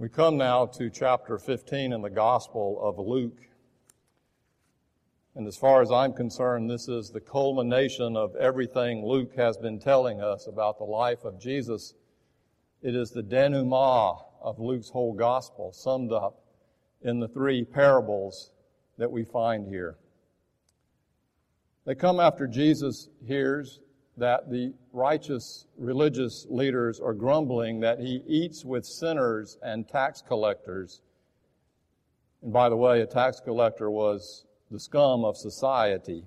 We come now to chapter 15 in the Gospel of Luke. And as far as I'm concerned, this is the culmination of everything Luke has been telling us about the life of Jesus. It is the denouement of Luke's whole gospel, summed up in the three parables that we find here. They come after Jesus hears that the righteous religious leaders are grumbling that he eats with sinners and tax collectors. And by the way, a tax collector was the scum of society.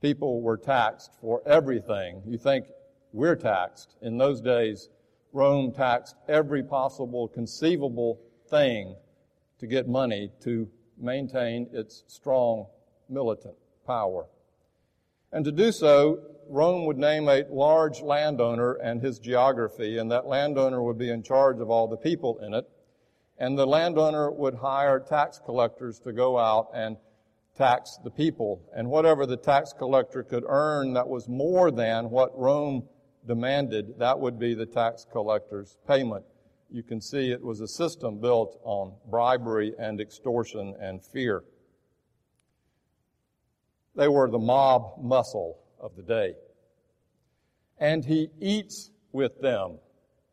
People were taxed for everything. You think we're taxed. In those days, Rome taxed every possible conceivable thing to get money to maintain its strong militant power. And to do so, Rome would name a large landowner and his geography, and that landowner would be in charge of all the people in it. And the landowner would hire tax collectors to go out and tax the people. And whatever the tax collector could earn that was more than what Rome demanded, that would be the tax collector's payment. You can see it was a system built on bribery and extortion and fear. They were the mob muscle of the day. And he eats with them,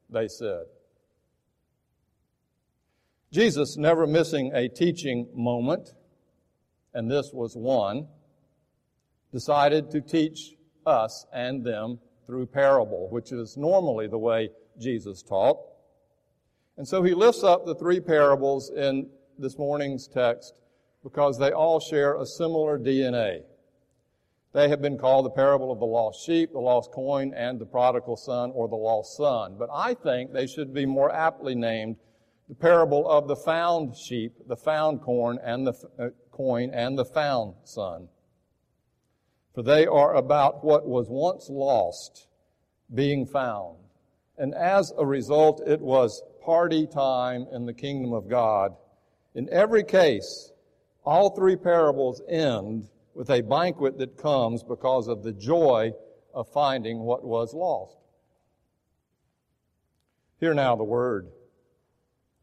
they said. Jesus, never missing a teaching moment, and this was one, decided to teach us and them through parable, which is normally the way Jesus taught. And so he lifts up the three parables in this morning's text because they all share a similar DNA. They have been called the parable of the lost sheep, the lost coin, and the prodigal son or the lost son. But I think they should be more aptly named the parable of the found sheep, the found corn, and the uh, coin, and the found son. For they are about what was once lost being found. And as a result, it was party time in the kingdom of God. In every case, all three parables end with a banquet that comes because of the joy of finding what was lost. Hear now the word.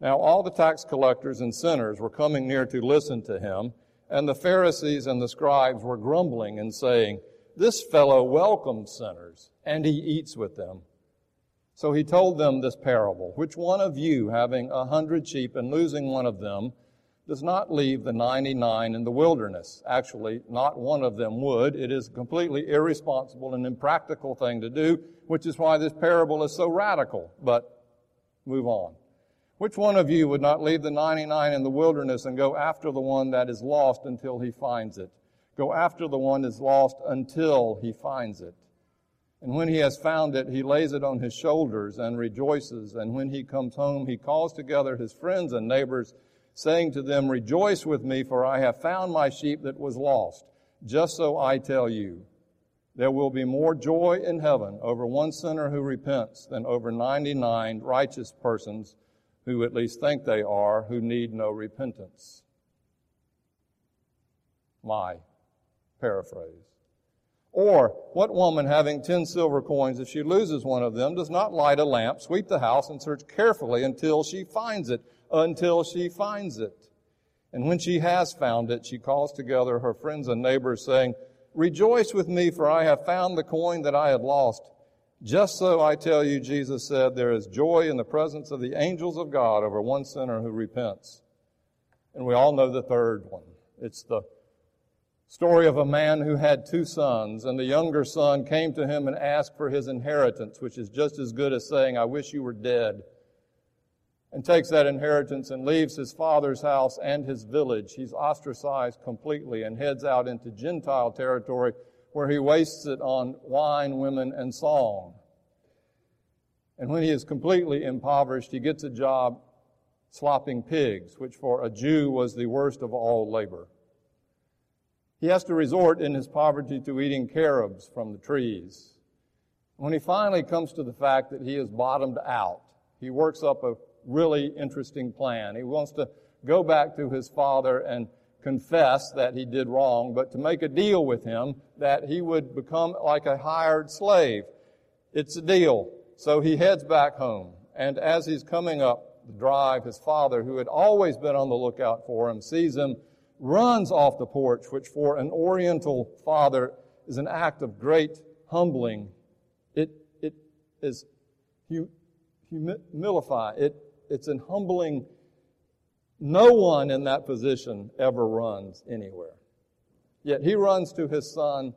Now all the tax collectors and sinners were coming near to listen to him, and the Pharisees and the scribes were grumbling and saying, This fellow welcomes sinners, and he eats with them. So he told them this parable, Which one of you, having a hundred sheep and losing one of them, does not leave the 99 in the wilderness. Actually, not one of them would. It is a completely irresponsible and impractical thing to do, which is why this parable is so radical. But move on. Which one of you would not leave the 99 in the wilderness and go after the one that is lost until he finds it? Go after the one that is lost until he finds it. And when he has found it, he lays it on his shoulders and rejoices. And when he comes home, he calls together his friends and neighbors saying to them, Rejoice with me, for I have found my sheep that was lost. Just so I tell you, there will be more joy in heaven over one sinner who repents than over 99 righteous persons who at least think they are, who need no repentance. My paraphrase. Or, what woman having ten silver coins, if she loses one of them, does not light a lamp, sweep the house, and search carefully until she finds it? Until she finds it. And when she has found it, she calls together her friends and neighbors saying, Rejoice with me, for I have found the coin that I had lost. Just so I tell you, Jesus said, there is joy in the presence of the angels of God over one sinner who repents. And we all know the third one. It's the story of a man who had two sons, and the younger son came to him and asked for his inheritance, which is just as good as saying, I wish you were dead and takes that inheritance and leaves his father's house and his village. He's ostracized completely and heads out into Gentile territory where he wastes it on wine, women, and song. And when he is completely impoverished, he gets a job slopping pigs, which for a Jew was the worst of all labor. He has to resort in his poverty to eating carobs from the trees. When he finally comes to the fact that he is bottomed out, he works up a really interesting plan. He wants to go back to his father and confess that he did wrong, but to make a deal with him that he would become like a hired slave. It's a deal. So he heads back home. And as he's coming up the drive, his father, who had always been on the lookout for him, sees him, runs off the porch, which for an Oriental father is an act of great humbling. It, it is humilify. It, it's an humbling. No one in that position ever runs anywhere. Yet he runs to his son,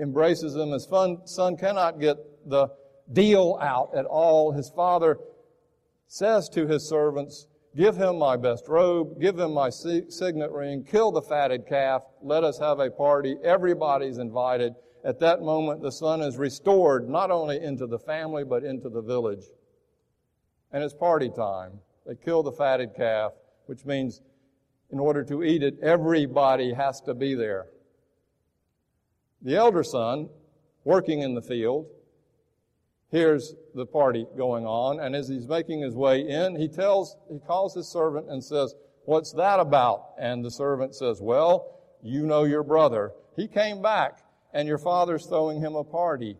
embraces him. His son cannot get the deal out at all. His father says to his servants, Give him my best robe, give him my signet ring, kill the fatted calf, let us have a party. Everybody's invited. At that moment, the son is restored not only into the family, but into the village. And it's party time. They kill the fatted calf, which means in order to eat it, everybody has to be there. The elder son, working in the field, hears the party going on, and as he's making his way in, he tells, he calls his servant and says, What's that about? And the servant says, Well, you know your brother. He came back, and your father's throwing him a party.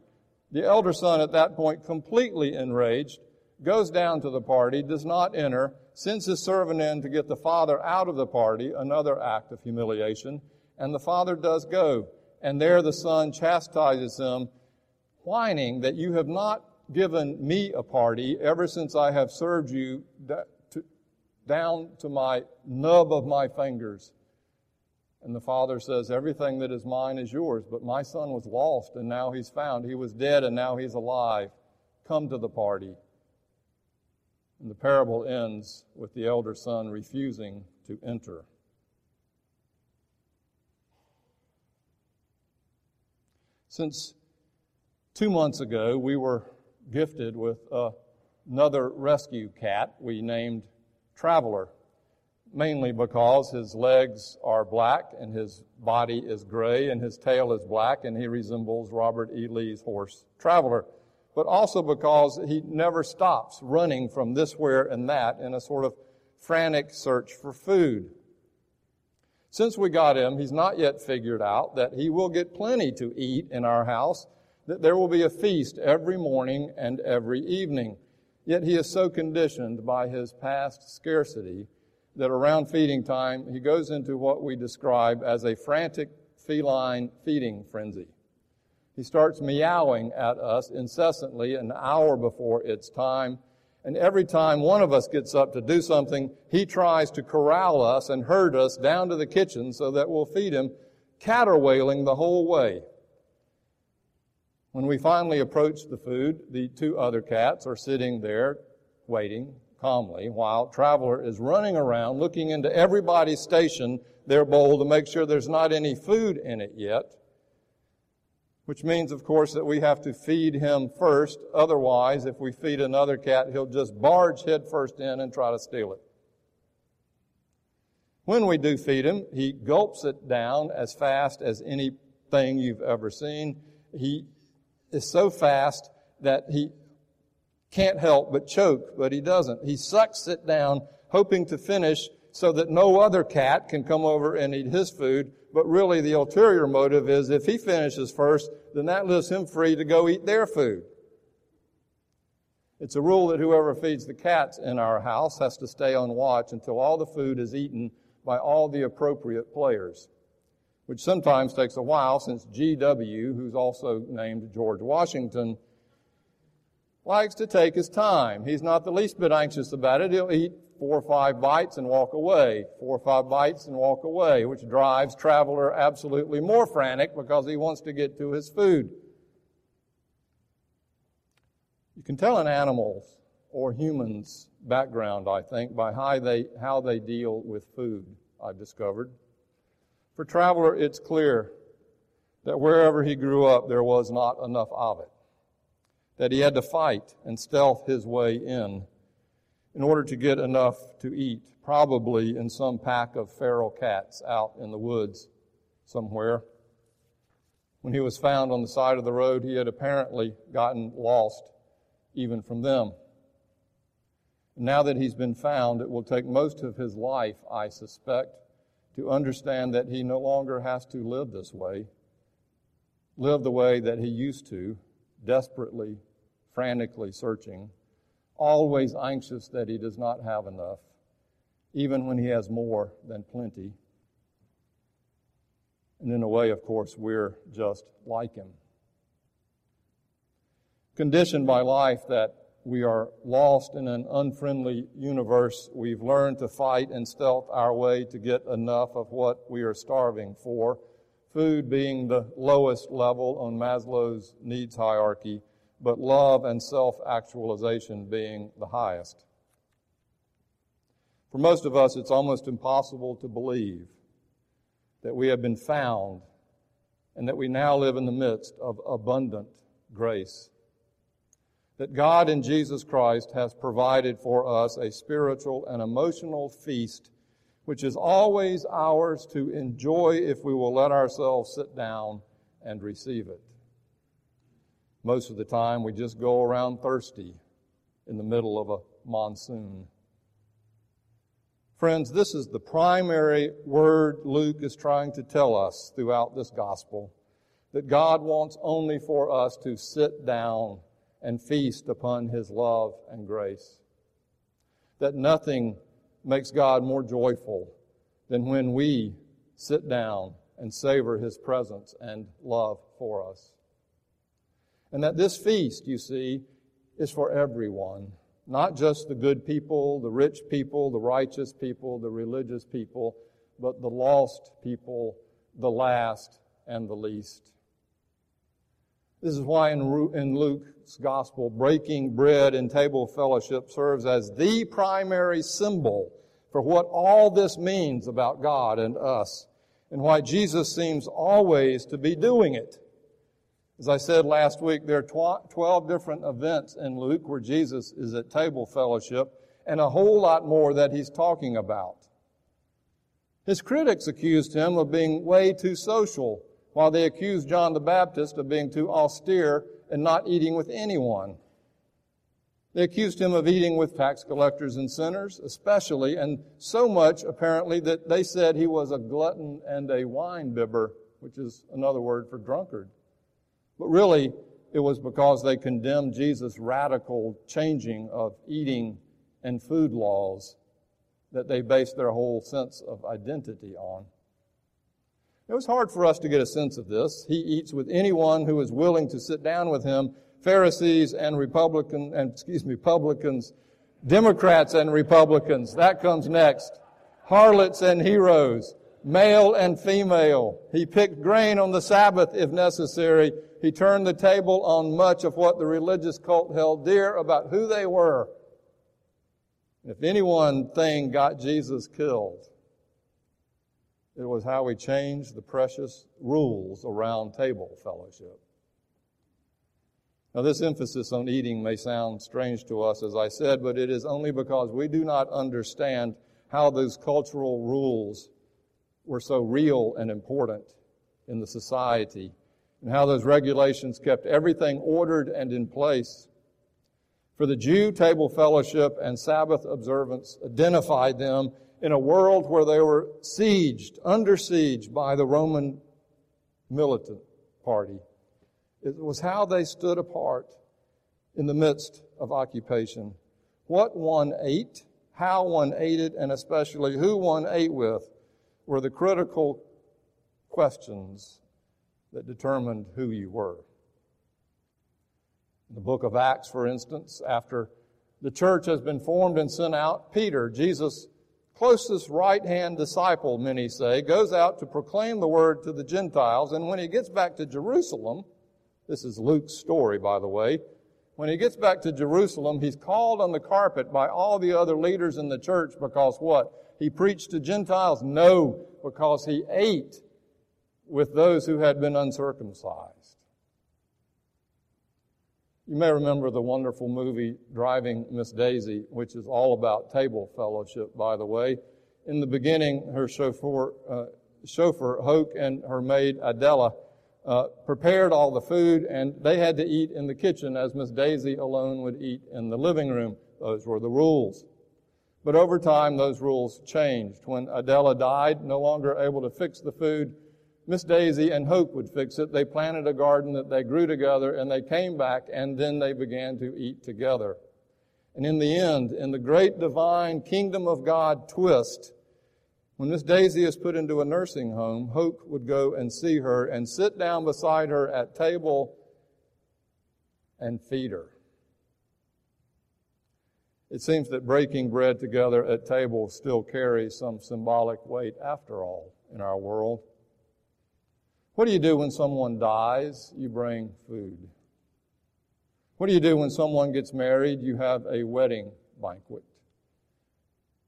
The elder son at that point, completely enraged, goes down to the party, does not enter, sends his servant in to get the father out of the party, another act of humiliation, and the father does go. And there the son chastises him whining that you have not given me a party ever since I have served you down to my nub of my fingers. And the father says, Everything that is mine is yours, but my son was lost and now he's found. He was dead and now he's alive. Come to the party. And the parable ends with the elder son refusing to enter. Since Two months ago, we were gifted with another rescue cat we named Traveler, mainly because his legs are black and his body is gray and his tail is black and he resembles Robert E. Lee's horse Traveler, but also because he never stops running from this where and that in a sort of frantic search for food. Since we got him, he's not yet figured out that he will get plenty to eat in our house that there will be a feast every morning and every evening. Yet he is so conditioned by his past scarcity that around feeding time, he goes into what we describe as a frantic feline feeding frenzy. He starts meowing at us incessantly an hour before it's time. And every time one of us gets up to do something, he tries to corral us and herd us down to the kitchen so that we'll feed him, caterwauling the whole way. When we finally approach the food, the two other cats are sitting there waiting calmly while Traveler is running around looking into everybody's station, their bowl, to make sure there's not any food in it yet. Which means, of course, that we have to feed him first. Otherwise, if we feed another cat, he'll just barge headfirst in and try to steal it. When we do feed him, he gulps it down as fast as anything you've ever seen. He is so fast that he can't help but choke, but he doesn't. He sucks it down, hoping to finish so that no other cat can come over and eat his food. But really, the ulterior motive is if he finishes first, then that leaves him free to go eat their food. It's a rule that whoever feeds the cats in our house has to stay on watch until all the food is eaten by all the appropriate players which sometimes takes a while since G.W., who's also named George Washington, likes to take his time. He's not the least bit anxious about it. He'll eat four or five bites and walk away, four or five bites and walk away, which drives Traveler absolutely more frantic because he wants to get to his food. You can tell an animal's or human's background, I think, by how they, how they deal with food, I've discovered. For Traveler, it's clear that wherever he grew up, there was not enough of it. That he had to fight and stealth his way in in order to get enough to eat, probably in some pack of feral cats out in the woods somewhere. When he was found on the side of the road, he had apparently gotten lost even from them. Now that he's been found, it will take most of his life, I suspect, to understand that he no longer has to live this way, live the way that he used to, desperately, frantically searching, always anxious that he does not have enough, even when he has more than plenty. And in a way, of course, we're just like him. Conditioned by life that we are lost in an unfriendly universe, we've learned to fight and stealth our way to get enough of what we are starving for, food being the lowest level on Maslow's needs hierarchy, but love and self actualization being the highest. For most of us, it's almost impossible to believe that we have been found and that we now live in the midst of abundant grace. That God in Jesus Christ has provided for us a spiritual and emotional feast which is always ours to enjoy if we will let ourselves sit down and receive it. Most of the time, we just go around thirsty in the middle of a monsoon. Friends, this is the primary word Luke is trying to tell us throughout this gospel that God wants only for us to sit down and feast upon His love and grace. That nothing makes God more joyful than when we sit down and savor His presence and love for us. And that this feast, you see, is for everyone. Not just the good people, the rich people, the righteous people, the religious people, but the lost people, the last and the least. This is why in, Luke's gospel, breaking bread and table fellowship serves as the primary symbol for what all this means about God and us, and why Jesus seems always to be doing it. As I said last week, there are 12 different events in Luke where Jesus is at table fellowship and a whole lot more that he's talking about. His critics accused him of being way too social, while they accused John the Baptist of being too austere and not eating with anyone. They accused him of eating with tax collectors and sinners, especially, and so much apparently that they said he was a glutton and a wine bibber, which is another word for drunkard. But really, it was because they condemned Jesus' radical changing of eating and food laws that they based their whole sense of identity on. It was hard for us to get a sense of this. He eats with anyone who is willing to sit down with him, Pharisees and Republican, and excuse me, publicans, Democrats and Republicans. That comes next. Harlots and heroes, male and female. He picked grain on the Sabbath if necessary he turned the table on much of what the religious cult held dear about who they were. If any one thing got Jesus killed, it was how he changed the precious rules around table fellowship. Now, this emphasis on eating may sound strange to us, as I said, but it is only because we do not understand how those cultural rules were so real and important in the society and how those regulations kept everything ordered and in place. For the Jew, table fellowship and Sabbath observance identified them in a world where they were sieged, under siege by the Roman militant party. It was how they stood apart in the midst of occupation. What one ate, how one ate it, and especially who one ate with were the critical questions that determined who you were. In the book of Acts, for instance, after the church has been formed and sent out, Peter, Jesus' closest right hand disciple, many say, goes out to proclaim the word to the Gentiles. And when he gets back to Jerusalem, this is Luke's story, by the way, when he gets back to Jerusalem, he's called on the carpet by all the other leaders in the church because what? He preached to Gentiles? No, because he ate with those who had been uncircumcised. You may remember the wonderful movie Driving Miss Daisy, which is all about table fellowship, by the way. In the beginning, her chauffeur, uh, chauffeur Hoke and her maid Idella uh, prepared all the food, and they had to eat in the kitchen as Miss Daisy alone would eat in the living room. Those were the rules. But over time, those rules changed. When Idella died, no longer able to fix the food, Miss Daisy and Hoke would fix it. They planted a garden that they grew together and they came back and then they began to eat together. And in the end, in the great divine kingdom of God twist, when Miss Daisy is put into a nursing home, Hoke would go and see her and sit down beside her at table and feed her. It seems that breaking bread together at table still carries some symbolic weight after all in our world. What do you do when someone dies? You bring food. What do you do when someone gets married? You have a wedding banquet.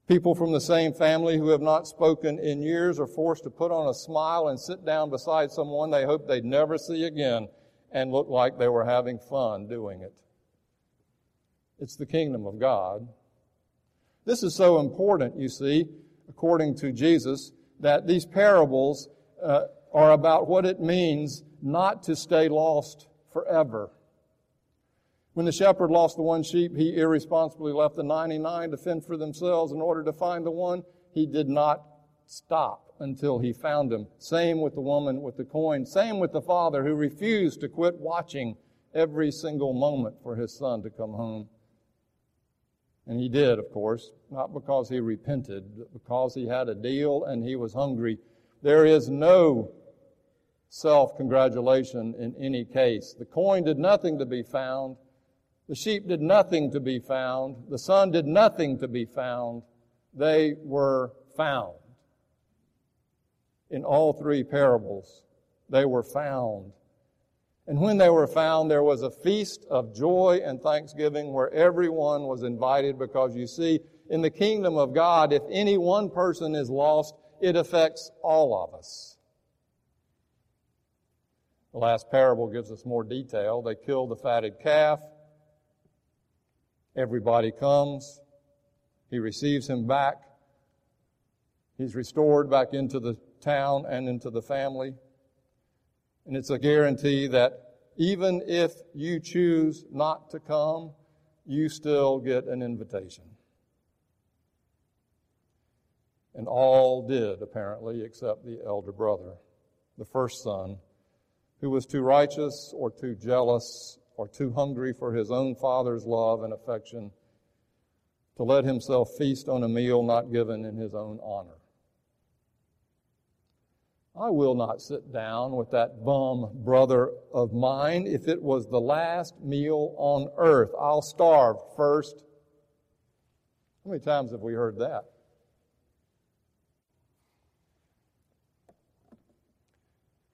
People from the same family who have not spoken in years are forced to put on a smile and sit down beside someone they hope they'd never see again and look like they were having fun doing it. It's the kingdom of God. This is so important, you see, according to Jesus, that these parables uh, are about what it means not to stay lost forever. When the shepherd lost the one sheep, he irresponsibly left the 99 to fend for themselves in order to find the one. He did not stop until he found him. Same with the woman with the coin. Same with the father who refused to quit watching every single moment for his son to come home. And he did, of course, not because he repented, but because he had a deal and he was hungry. There is no self congratulation in any case. The coin did nothing to be found. The sheep did nothing to be found. The son did nothing to be found. They were found. In all three parables, they were found. And when they were found, there was a feast of joy and thanksgiving where everyone was invited because you see, in the kingdom of God, if any one person is lost, it affects all of us. The last parable gives us more detail. They kill the fatted calf. Everybody comes. He receives him back. He's restored back into the town and into the family. And it's a guarantee that even if you choose not to come, you still get an invitation. And all did, apparently, except the elder brother, the first son who was too righteous or too jealous or too hungry for his own father's love and affection to let himself feast on a meal not given in his own honor. I will not sit down with that bum brother of mine if it was the last meal on earth. I'll starve first. How many times have we heard that?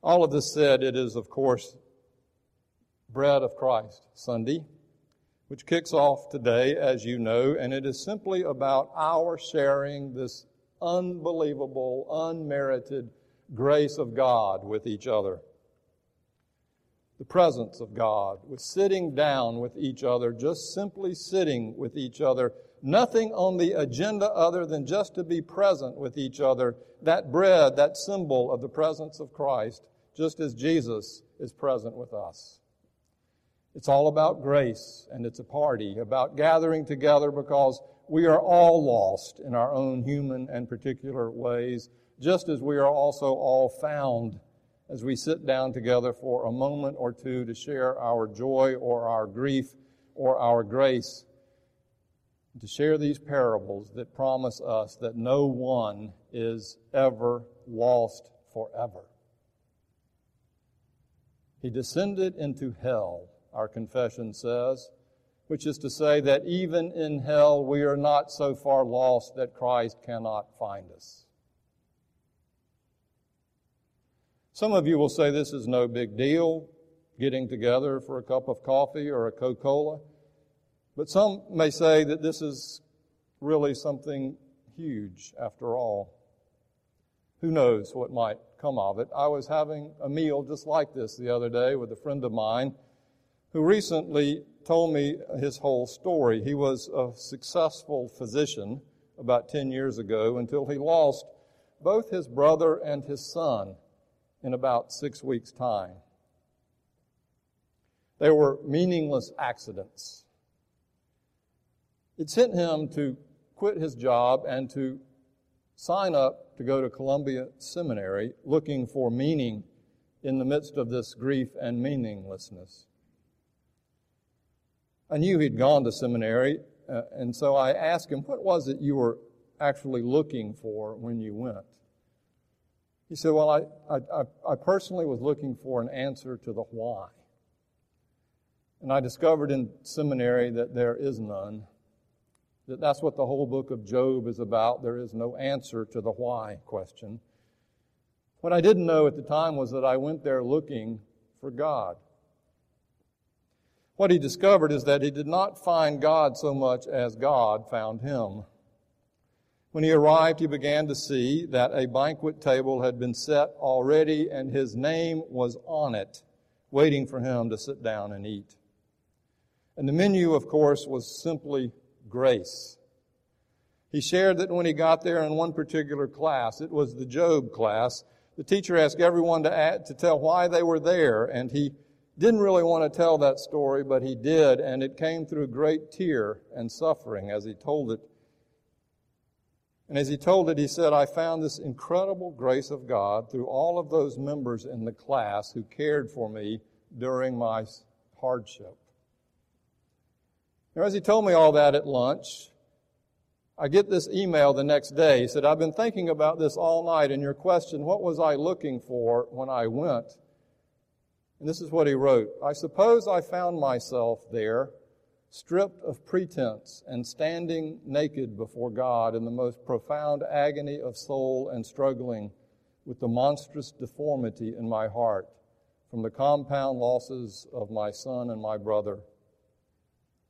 All of this said, it is, of course, Bread of Christ Sunday, which kicks off today, as you know, and it is simply about our sharing this unbelievable, unmerited grace of God with each other. The presence of God, with sitting down with each other, just simply sitting with each other, nothing on the agenda other than just to be present with each other. That bread, that symbol of the presence of Christ, just as Jesus is present with us. It's all about grace, and it's a party about gathering together because we are all lost in our own human and particular ways, just as we are also all found as we sit down together for a moment or two to share our joy or our grief or our grace. To share these parables that promise us that no one is ever lost forever. He descended into hell, our confession says, which is to say that even in hell we are not so far lost that Christ cannot find us. Some of you will say this is no big deal, getting together for a cup of coffee or a Coca Cola. But some may say that this is really something huge after all. Who knows what might come of it? I was having a meal just like this the other day with a friend of mine who recently told me his whole story. He was a successful physician about 10 years ago until he lost both his brother and his son in about six weeks' time. They were meaningless accidents. It sent him to quit his job and to sign up to go to Columbia Seminary looking for meaning in the midst of this grief and meaninglessness. I knew he'd gone to seminary Uh, and so I asked him, What was it you were actually looking for when you went? He said, Well, I, I, I personally was looking for an answer to the why. And I discovered in seminary that there is none. That that's what the whole book of Job is about. There is no answer to the why question. What I didn't know at the time was that I went there looking for God. What he discovered is that he did not find God so much as God found him. When he arrived, he began to see that a banquet table had been set already and his name was on it, waiting for him to sit down and eat. And the menu, of course, was simply grace. He shared that when he got there in one particular class, it was the Job class, the teacher asked everyone to, add, to tell why they were there, and he didn't really want to tell that story, but he did, and it came through great tear and suffering as he told it. And as he told it, he said, I found this incredible grace of God through all of those members in the class who cared for me during my hardship. Now, as he told me all that at lunch, I get this email the next day. He said, I've been thinking about this all night, and your question, what was I looking for when I went? And this is what he wrote I suppose I found myself there, stripped of pretense and standing naked before God in the most profound agony of soul and struggling with the monstrous deformity in my heart from the compound losses of my son and my brother.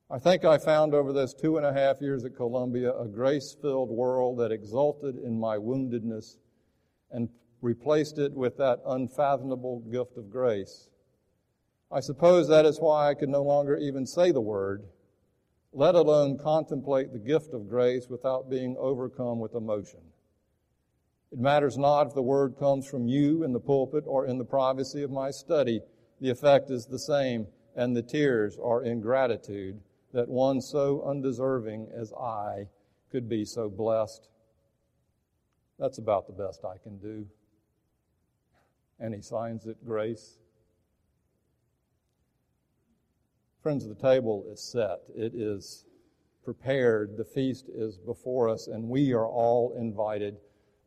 I think I found over those two and a half years at Columbia a grace filled world that exulted in my woundedness and replaced it with that unfathomable gift of grace. I suppose that is why I could no longer even say the word, let alone contemplate the gift of grace without being overcome with emotion. It matters not if the word comes from you in the pulpit or in the privacy of my study. The effect is the same, and the tears are in gratitude that one so undeserving as I could be so blessed. That's about the best I can do. And he signs it grace. Friends, the table is set. It is prepared. The feast is before us, and we are all invited.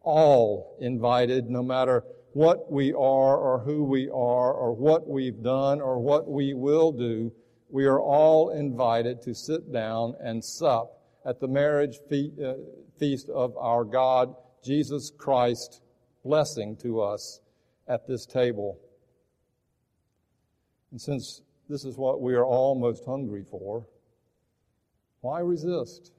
All invited, no matter what we are, or who we are, or what we've done, or what we will do. We are all invited to sit down and sup at the marriage uh, feast of our God, Jesus Christ, blessing to us at this table. And since this is what we are all most hungry for. Why resist?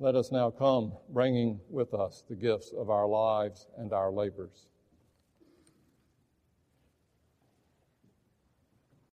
Let us now come, bringing with us the gifts of our lives and our labors.